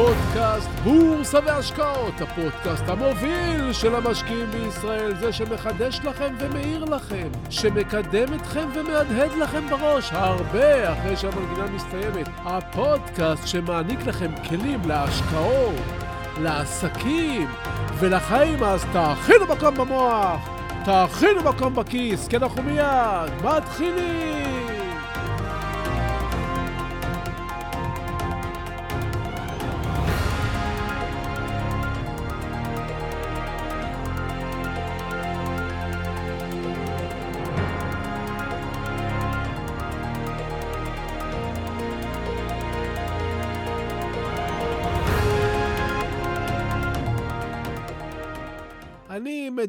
פודקאסט בורסה והשקעות, הפודקאסט המוביל של המשקיעים בישראל, זה שמחדש לכם ומאיר לכם, שמקדם אתכם ומהדהד לכם בראש הרבה אחרי שהמנגינה מסתיימת. הפודקאסט שמעניק לכם כלים להשקעות, לעסקים ולחיים, אז תאכינו מקום במוח, תאכינו מקום בכיס, כי אנחנו מיד מתחילים!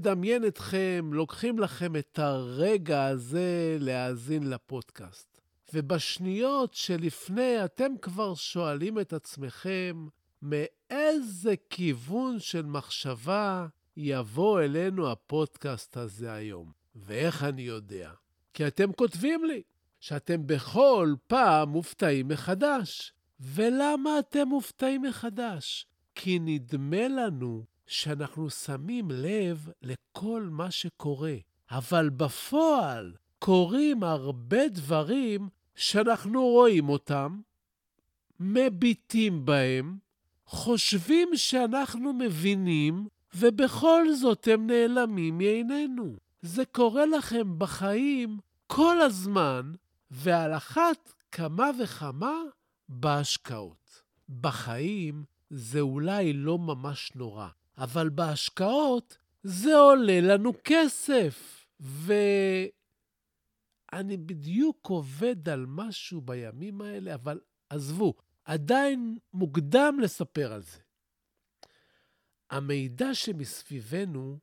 מדמיין אתכם, לוקחים לכם את הרגע הזה להאזין לפודקאסט. ובשניות שלפני אתם כבר שואלים את עצמכם, מאיזה כיוון של מחשבה יבוא אלינו הפודקאסט הזה היום? ואיך אני יודע? כי אתם כותבים לי שאתם בכל פעם מופתעים מחדש. ולמה אתם מופתעים מחדש? כי נדמה לנו שאנחנו שמים לב לכל מה שקורה, אבל בפועל קורים הרבה דברים שאנחנו רואים אותם, מביטים בהם, חושבים שאנחנו מבינים, ובכל זאת הם נעלמים מעינינו. זה קורה לכם בחיים כל הזמן, ועל אחת כמה וכמה בהשקעות. בחיים זה אולי לא ממש נורא, אבל בהשקעות זה עולה לנו כסף. ואני בדיוק עובד על משהו בימים האלה, אבל עזבו, עדיין מוקדם לספר על זה. המידע שמסביבנו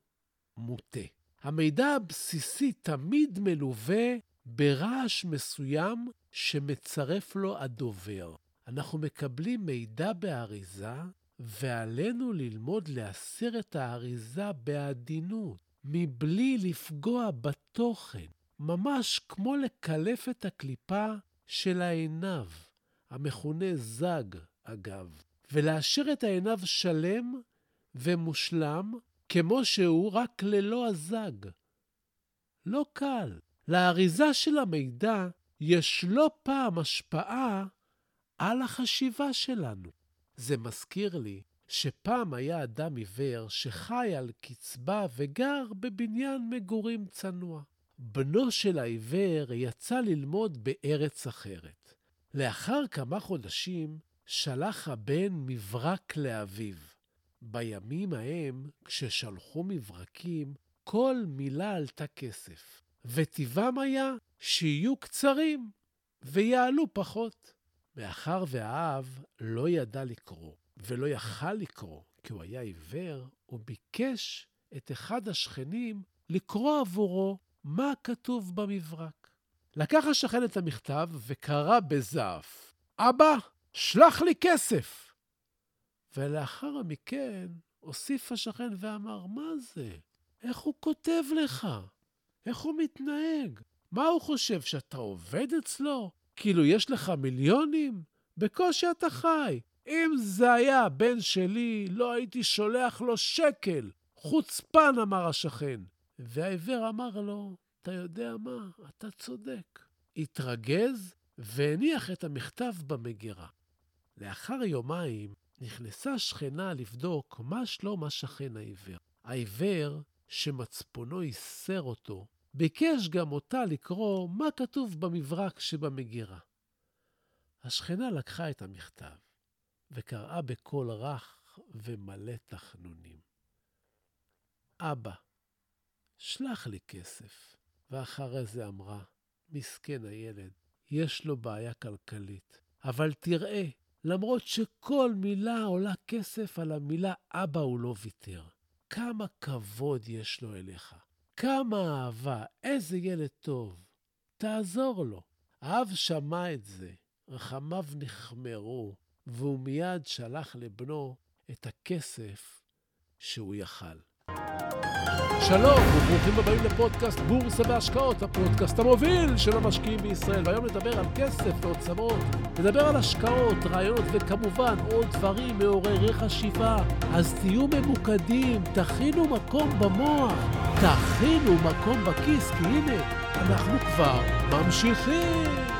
מוטה. המידע הבסיסי תמיד מלווה ברעש מסוים שמצרף לו הדובר. אנחנו מקבלים מידע באריזה, ועלינו ללמוד להסיר את האריזה בעדינות, מבלי לפגוע בתוכן, ממש כמו לקלף את הקליפה של העיניו, המכונה זג, אגב, ולהשאיר את העיניו שלם ומושלם, כמו שהוא, רק ללא הזג. לא קל. לאריזה של המידע יש לא פעם השפעה על החשיבה שלנו. זה מזכיר לי שפעם היה אדם עיוור שחי על קצבה וגר בבניין מגורים צנוע. בנו של העיוור יצא ללמוד בארץ אחרת. לאחר כמה חודשים שלח הבן מברק לאביו. בימים ההם, כששלחו מברקים, כל מילה עלתה כסף, וטבעם היה שיהיו קצרים ויעלו פחות. מאחר והאב לא ידע לקרוא ולא יכל לקרוא כי הוא היה עיוור, הוא ביקש את אחד השכנים לקרוא עבורו מה כתוב במברק. לקח השכן את המכתב וקרא בזעף, אבא, שלח לי כסף. ולאחר מכן הוסיף השכן ואמר, מה זה? איך הוא כותב לך? איך הוא מתנהג? מה הוא חושב, שאתה עובד אצלו? כאילו, יש לך מיליונים? בקושי אתה חי. אם זה היה בן שלי, לא הייתי שולח לו שקל. חוצפן, אמר השכן. והעיוור אמר לו, אתה יודע מה? אתה צודק. התרגז והניח את המכתב במגירה. לאחר יומיים נכנסה שכנה לבדוק מה שלום השכן העיוור. העיוור, שמצפונו ייסר אותו, ביקש גם אותה לקרוא מה כתוב במברק שבמגירה. השכנה לקחה את המכתב וקראה בקול רך ומלא תחנונים. אבא, שלח לי כסף. ואחרי זה אמרה, מסכן הילד, יש לו בעיה כלכלית, אבל תראה, למרות שכל מילה עולה כסף, על המילה אבא הוא לא ויתר. כמה כבוד יש לו אליך. כמה אהבה, איזה ילד טוב. תעזור לו. האב שמע את זה, רחמיו נחמרו, והוא מיד שלח לבנו את הכסף שהוא יכל. שלום וברוכים הבאים לפודקאסט בורסה והשקעות, הפודקאסט המוביל של המשקיעים בישראל. והיום נדבר על כסף ואוצרות, נדבר על השקעות, רעיונות וכמובן עוד דברים מעוררי חשיבה. אז תהיו ממוקדים, תכינו מקום במוח, תכינו מקום בכיס, כי הנה, אנחנו כבר ממשיכים.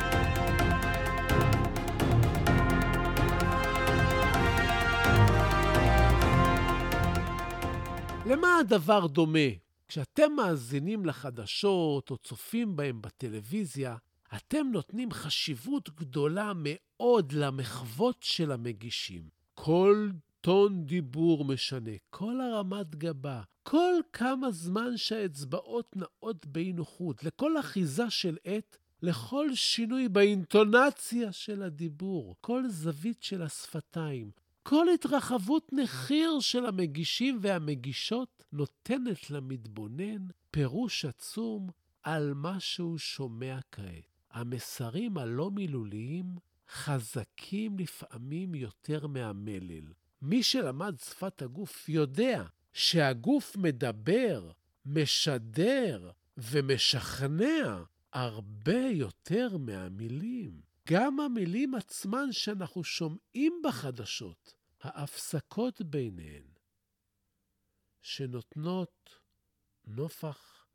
למה הדבר דומה? כשאתם מאזינים לחדשות או צופים בהם בטלוויזיה, אתם נותנים חשיבות גדולה מאוד למחוות של המגישים. כל טון דיבור משנה, כל הרמת גבה, כל כמה זמן שהאצבעות נעות באי נוחות, לכל אחיזה של עט, לכל שינוי באינטונציה של הדיבור, כל זווית של השפתיים, כל התרחבות נחיר של המגישים והמגישות נותנת למתבונן פירוש עצום על מה שהוא שומע כעת. המסרים הלא מילוליים חזקים לפעמים יותר מהמלל. מי שלמד שפת הגוף יודע שהגוף מדבר, משדר ומשכנע הרבה יותר מהמילים. גם המילים עצמן שאנחנו שומעים בחדשות ההפסקות ביניהן, שנותנות נופח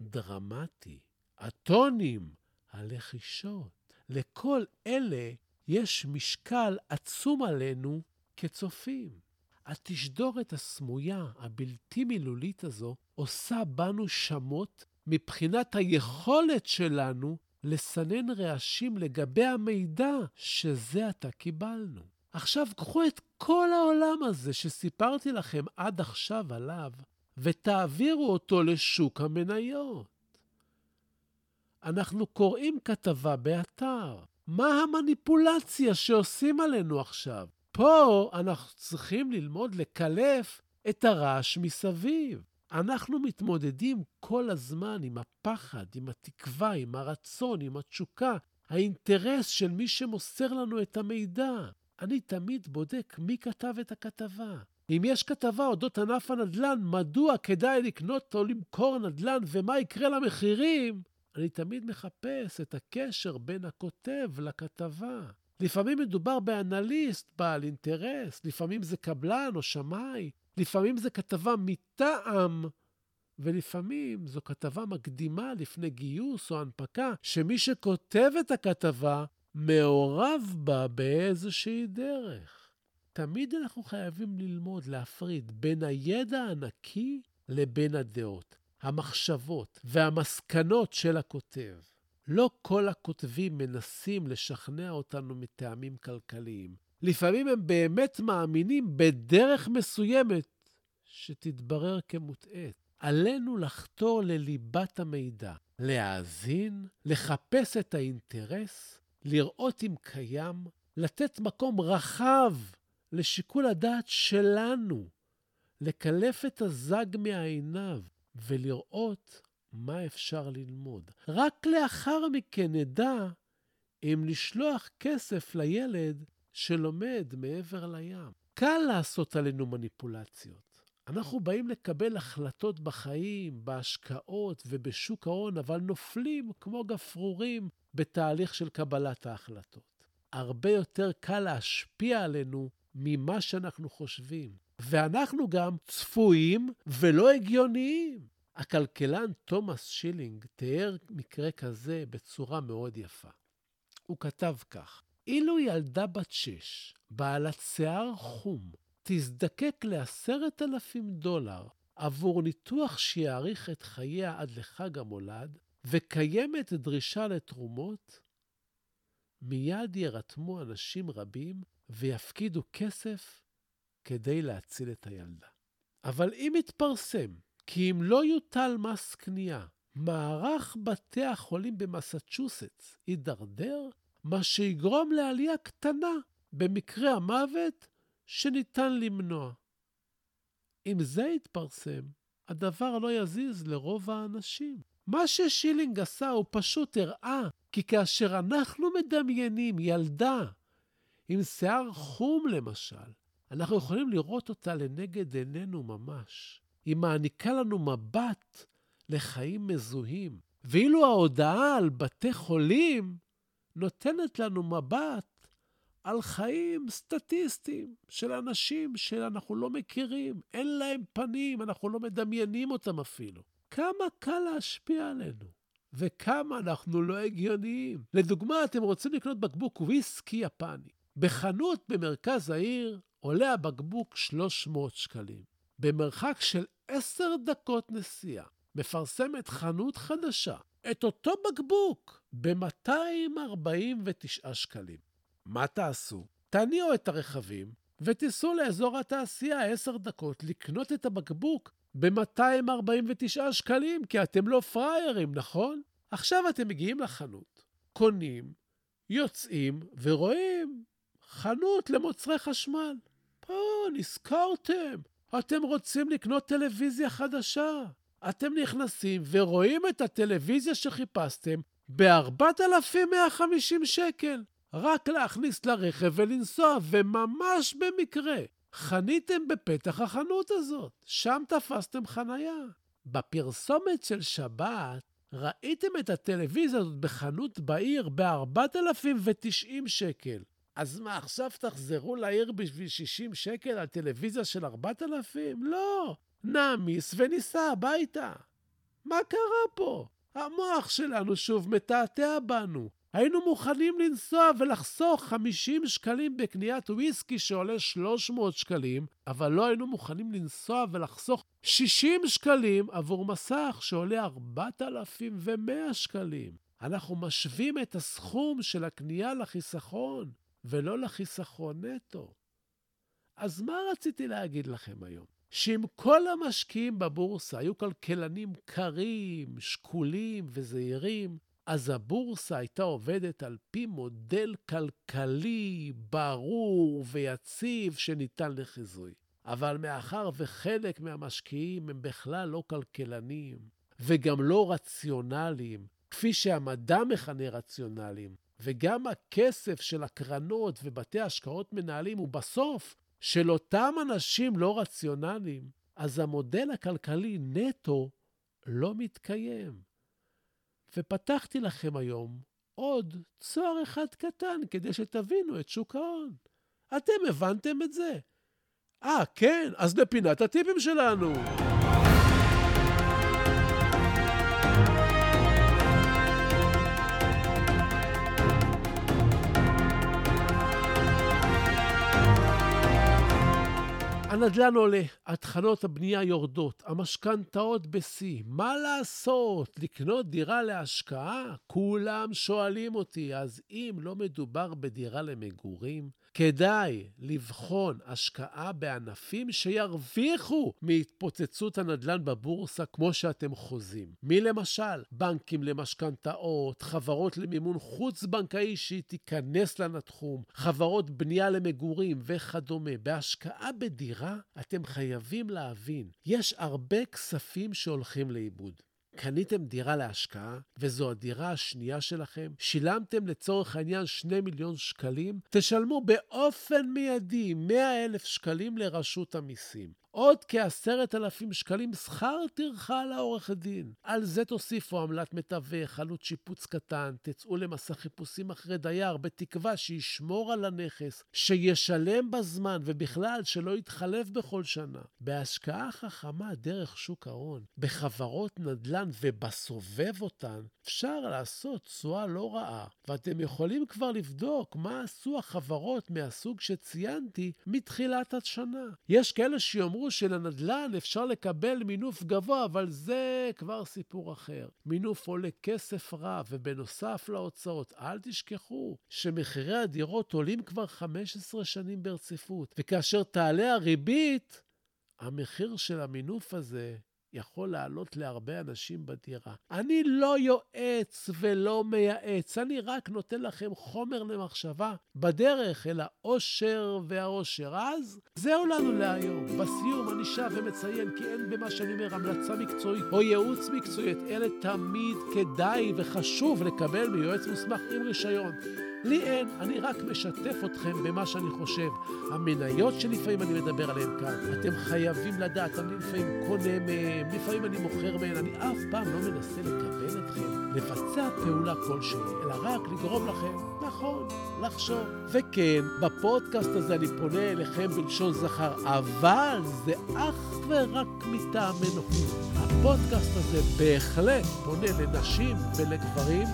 דרמטי, הטונים, הלחישות. לכל אלה יש משקל עצום עלינו כצופים. התשדורת הסמויה, הבלתי מילולית הזו, עושה בנו שמות מבחינת היכולת שלנו לסנן רעשים לגבי המידע שזה עתה קיבלנו. עכשיו קחו את כל העולם הזה שסיפרתי לכם עד עכשיו עליו, ותעבירו אותו לשוק המניות. אנחנו קוראים כתבה באתר. מה המניפולציה שעושים עלינו עכשיו? פה אנחנו צריכים ללמוד לקלף את הרעש מסביב. אנחנו מתמודדים כל הזמן עם הפחד, עם התקווה, עם הרצון, עם התשוקה, האינטרס של מי שמוסר לנו את המידע. אני תמיד בודק מי כתב את הכתבה. אם יש כתבה אודות ענף הנדל"ן, מדוע כדאי לקנות או למכור נדל"ן ומה יקרה למחירים, אני תמיד מחפש את הקשר בין הכותב לכתבה. לפעמים מדובר באנליסט בעל אינטרס, לפעמים זה קבלן או שמאי, לפעמים זו כתבה מטעם, ולפעמים זו כתבה מקדימה לפני גיוס או הנפקה, שמי שכותב את הכתבה מעורב בה באיזושהי דרך. תמיד אנחנו חייבים ללמוד להפריד בין הידע הנקי לבין הדעות, המחשבות והמסקנות של הכותב. לא כל הכותבים מנסים לשכנע אותנו מטעמים כלכליים. לפעמים הם באמת מאמינים בדרך מסוימת שתתברר כמוטעית. עלינו לחתור לליבת המידע, להאזין, לחפש את האינטרס, לראות אם קיים, לתת מקום רחב לשיקול הדעת שלנו, לקלף את הזג מעיניו ולראות מה אפשר ללמוד. רק לאחר מכן נדע אם לשלוח כסף לילד שלומד מעבר לים. קל לעשות עלינו מניפולציות. אנחנו באים לקבל החלטות בחיים, בהשקעות ובשוק ההון, אבל נופלים כמו גפרורים בתהליך של קבלת ההחלטות. הרבה יותר קל להשפיע עלינו ממה שאנחנו חושבים. ואנחנו גם צפויים ולא הגיוניים. הכלכלן תומאס שילינג תיאר מקרה כזה בצורה מאוד יפה. הוא כתב כך: אילו ילדה בת שש, בעלת שיער חום, תזדקק לעשרת אלפים דולר עבור ניתוח שיאריך את חייה עד לחג המולד, וקיימת דרישה לתרומות, מיד יירתמו אנשים רבים ויפקידו כסף כדי להציל את הילדה. אבל אם יתפרסם כי אם לא יוטל מס קנייה, מערך בתי החולים במסצ'וסטס יידרדר, מה שיגרום לעלייה קטנה במקרה המוות שניתן למנוע. אם זה יתפרסם, הדבר לא יזיז לרוב האנשים. מה ששילינג עשה הוא פשוט הראה כי כאשר אנחנו מדמיינים ילדה עם שיער חום למשל, אנחנו יכולים לראות אותה לנגד עינינו ממש. היא מעניקה לנו מבט לחיים מזוהים. ואילו ההודעה על בתי חולים נותנת לנו מבט על חיים סטטיסטיים של אנשים שאנחנו לא מכירים, אין להם פנים, אנחנו לא מדמיינים אותם אפילו. כמה קל להשפיע עלינו, וכמה אנחנו לא הגיוניים. לדוגמה, אתם רוצים לקנות בקבוק וויסקי יפני. בחנות במרכז העיר עולה הבקבוק 300 שקלים. במרחק של 10 דקות נסיעה מפרסמת חנות חדשה את אותו בקבוק ב-249 שקלים. מה תעשו? תניעו את הרכבים ותיסעו לאזור התעשייה 10 דקות לקנות את הבקבוק ב-249 שקלים, כי אתם לא פראיירים, נכון? עכשיו אתם מגיעים לחנות, קונים, יוצאים ורואים חנות למוצרי חשמל. פה נזכרתם, אתם רוצים לקנות טלוויזיה חדשה. אתם נכנסים ורואים את הטלוויזיה שחיפשתם ב-4,150 שקל. רק להכניס לרכב ולנסוע, וממש במקרה חניתם בפתח החנות הזאת. שם תפסתם חנייה. בפרסומת של שבת ראיתם את הטלוויזיה הזאת בחנות בעיר ב-4,090 שקל. אז מה, עכשיו תחזרו לעיר בשביל 60 שקל על טלוויזיה של 4,000? לא, נעמיס וניסע הביתה. מה קרה פה? המוח שלנו שוב מתעתע בנו. היינו מוכנים לנסוע ולחסוך 50 שקלים בקניית וויסקי שעולה 300 שקלים, אבל לא היינו מוכנים לנסוע ולחסוך 60 שקלים עבור מסך שעולה 4,100 שקלים. אנחנו משווים את הסכום של הקנייה לחיסכון, ולא לחיסכון נטו. אז מה רציתי להגיד לכם היום? שאם כל המשקיעים בבורסה היו כלכלנים קרים, שקולים וזהירים, אז הבורסה הייתה עובדת על פי מודל כלכלי ברור ויציב שניתן לחיזוי. אבל מאחר וחלק מהמשקיעים הם בכלל לא כלכלנים, וגם לא רציונליים, כפי שהמדע מכנה רציונליים, וגם הכסף של הקרנות ובתי השקעות מנהלים הוא בסוף של אותם אנשים לא רציונליים, אז המודל הכלכלי נטו לא מתקיים. ופתחתי לכם היום עוד צוהר אחד קטן כדי שתבינו את שוק ההון. אתם הבנתם את זה? אה, כן? אז לפינת הטיפים שלנו. הנדל"ן עולה, התחלות הבנייה יורדות, המשכנתאות בשיא. מה לעשות? לקנות דירה להשקעה? כולם שואלים אותי, אז אם לא מדובר בדירה למגורים, כדאי לבחון השקעה בענפים שירוויחו מהתפוצצות הנדל"ן בבורסה כמו שאתם חוזים. מי למשל? בנקים למשכנתאות, חברות למימון חוץ-בנקאי שהיא תיכנס לתחום, חברות בנייה למגורים וכדומה. בהשקעה בדירה אתם חייבים להבין, יש הרבה כספים שהולכים לאיבוד. קניתם דירה להשקעה, וזו הדירה השנייה שלכם, שילמתם לצורך העניין 2 מיליון שקלים, תשלמו באופן מיידי 100 אלף שקלים לרשות המיסים. עוד כעשרת אלפים שקלים שכר טרחה לעורך דין. על זה תוסיפו עמלת מתווך, עלות שיפוץ קטן, תצאו למסע חיפושים אחרי דייר, בתקווה שישמור על הנכס, שישלם בזמן, ובכלל שלא יתחלף בכל שנה. בהשקעה חכמה דרך שוק ההון, בחברות נדל"ן ובסובב אותן, אפשר לעשות תשואה לא רעה, ואתם יכולים כבר לבדוק מה עשו החברות מהסוג שציינתי מתחילת השנה. יש כאלה שיאמרו שלנדל"ן אפשר לקבל מינוף גבוה, אבל זה כבר סיפור אחר. מינוף עולה כסף רב, ובנוסף להוצאות, אל תשכחו שמחירי הדירות עולים כבר 15 שנים ברציפות, וכאשר תעלה הריבית, המחיר של המינוף הזה יכול לעלות להרבה אנשים בדירה. אני לא יועץ ולא מייעץ, אני רק נותן לכם חומר למחשבה בדרך אל האושר והאושר. אז זהו לנו להיום. בסיום אני שב ומציין כי אין במה שאני אומר המלצה מקצועית או ייעוץ מקצועי. אלה תמיד כדאי וחשוב לקבל מיועץ מוסמך עם רישיון. לי אין, אני רק משתף אתכם במה שאני חושב. המניות שלפעמים אני מדבר עליהן כאן, אתם חייבים לדעת, אני לפעמים קונה מהן, לפעמים אני מוכר מהן, אני אף פעם לא מנסה לקבל אתכם, לבצע פעולה כלשהי, אלא רק לגרום לכם, נכון, לחשוב. וכן, בפודקאסט הזה אני פונה אליכם בלשון זכר, אבל זה אך ורק מטעמנו. הפודקאסט הזה בהחלט פונה לנשים ולגברים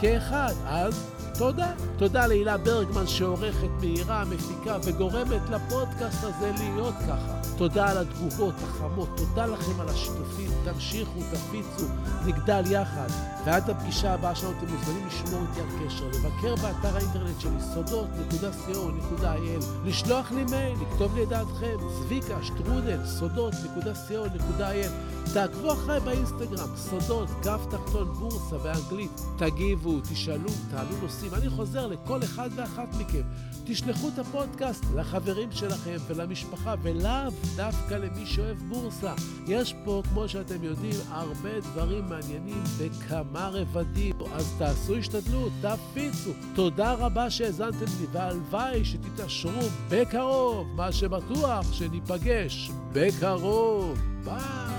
כאחד. אז תודה. תודה להילה ברגמן שעורכת, מהירה, מפיקה וגורמת לפודקאסט הזה להיות ככה. תודה על התגובות החמות, תודה לכם על השיתופים, תמשיכו, תפיצו, נגדל יחד. ועד הפגישה הבאה שלנו אתם מוזמנים לשמור איתי על קשר, לבקר באתר האינטרנט שלי, סודות.co.il, לשלוח לי מייל, לכתוב לי את דעתכם, צביקה, שטרודל, סודות.co.il. תעקבו אחריי באינסטגרם, סודות, כף תחתון, בורסה באנגלית. תגיבו, תשאלו, תעלו נושאים. אני חוזר לכל אחד ואחת מכם. תשלחו את הפודקאסט לחברים שלכם ולמשפחה, ולאו דווקא למי שאוהב בורסה. יש פה, כמו שאתם יודעים, הרבה דברים מעניינים בכמה רבדים. אז תעשו השתדלות, תפיצו. תודה רבה שהאזנתם לי, והלוואי שתתעשרו בקרוב. מה שבטוח, שניפגש בקרוב. ביי.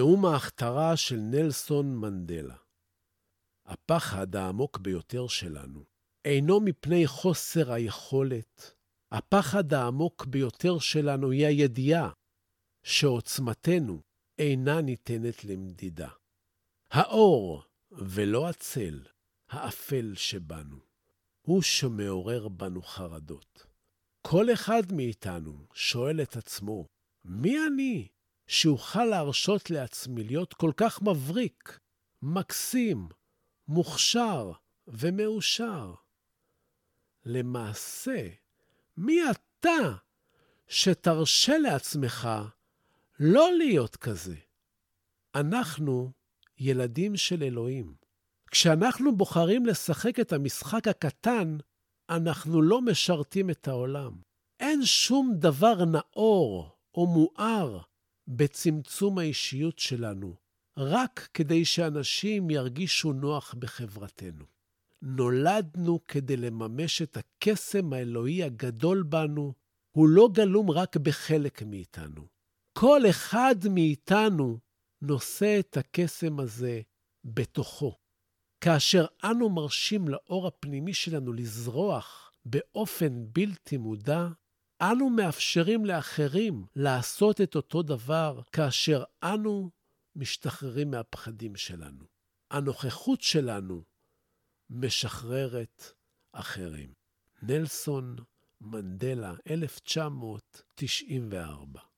נאום ההכתרה של נלסון מנדלה. הפחד העמוק ביותר שלנו אינו מפני חוסר היכולת. הפחד העמוק ביותר שלנו היא הידיעה שעוצמתנו אינה ניתנת למדידה. האור ולא הצל, האפל שבנו, הוא שמעורר בנו חרדות. כל אחד מאיתנו שואל את עצמו, מי אני שאוכל להרשות לעצמי להיות כל כך מבריק, מקסים, מוכשר ומאושר. למעשה, מי אתה שתרשה לעצמך לא להיות כזה? אנחנו ילדים של אלוהים. כשאנחנו בוחרים לשחק את המשחק הקטן, אנחנו לא משרתים את העולם. אין שום דבר נאור או מואר בצמצום האישיות שלנו, רק כדי שאנשים ירגישו נוח בחברתנו. נולדנו כדי לממש את הקסם האלוהי הגדול בנו, הוא לא גלום רק בחלק מאיתנו. כל אחד מאיתנו נושא את הקסם הזה בתוכו. כאשר אנו מרשים לאור הפנימי שלנו לזרוח באופן בלתי מודע, אנו מאפשרים לאחרים לעשות את אותו דבר כאשר אנו משתחררים מהפחדים שלנו. הנוכחות שלנו משחררת אחרים. נלסון מנדלה, 1994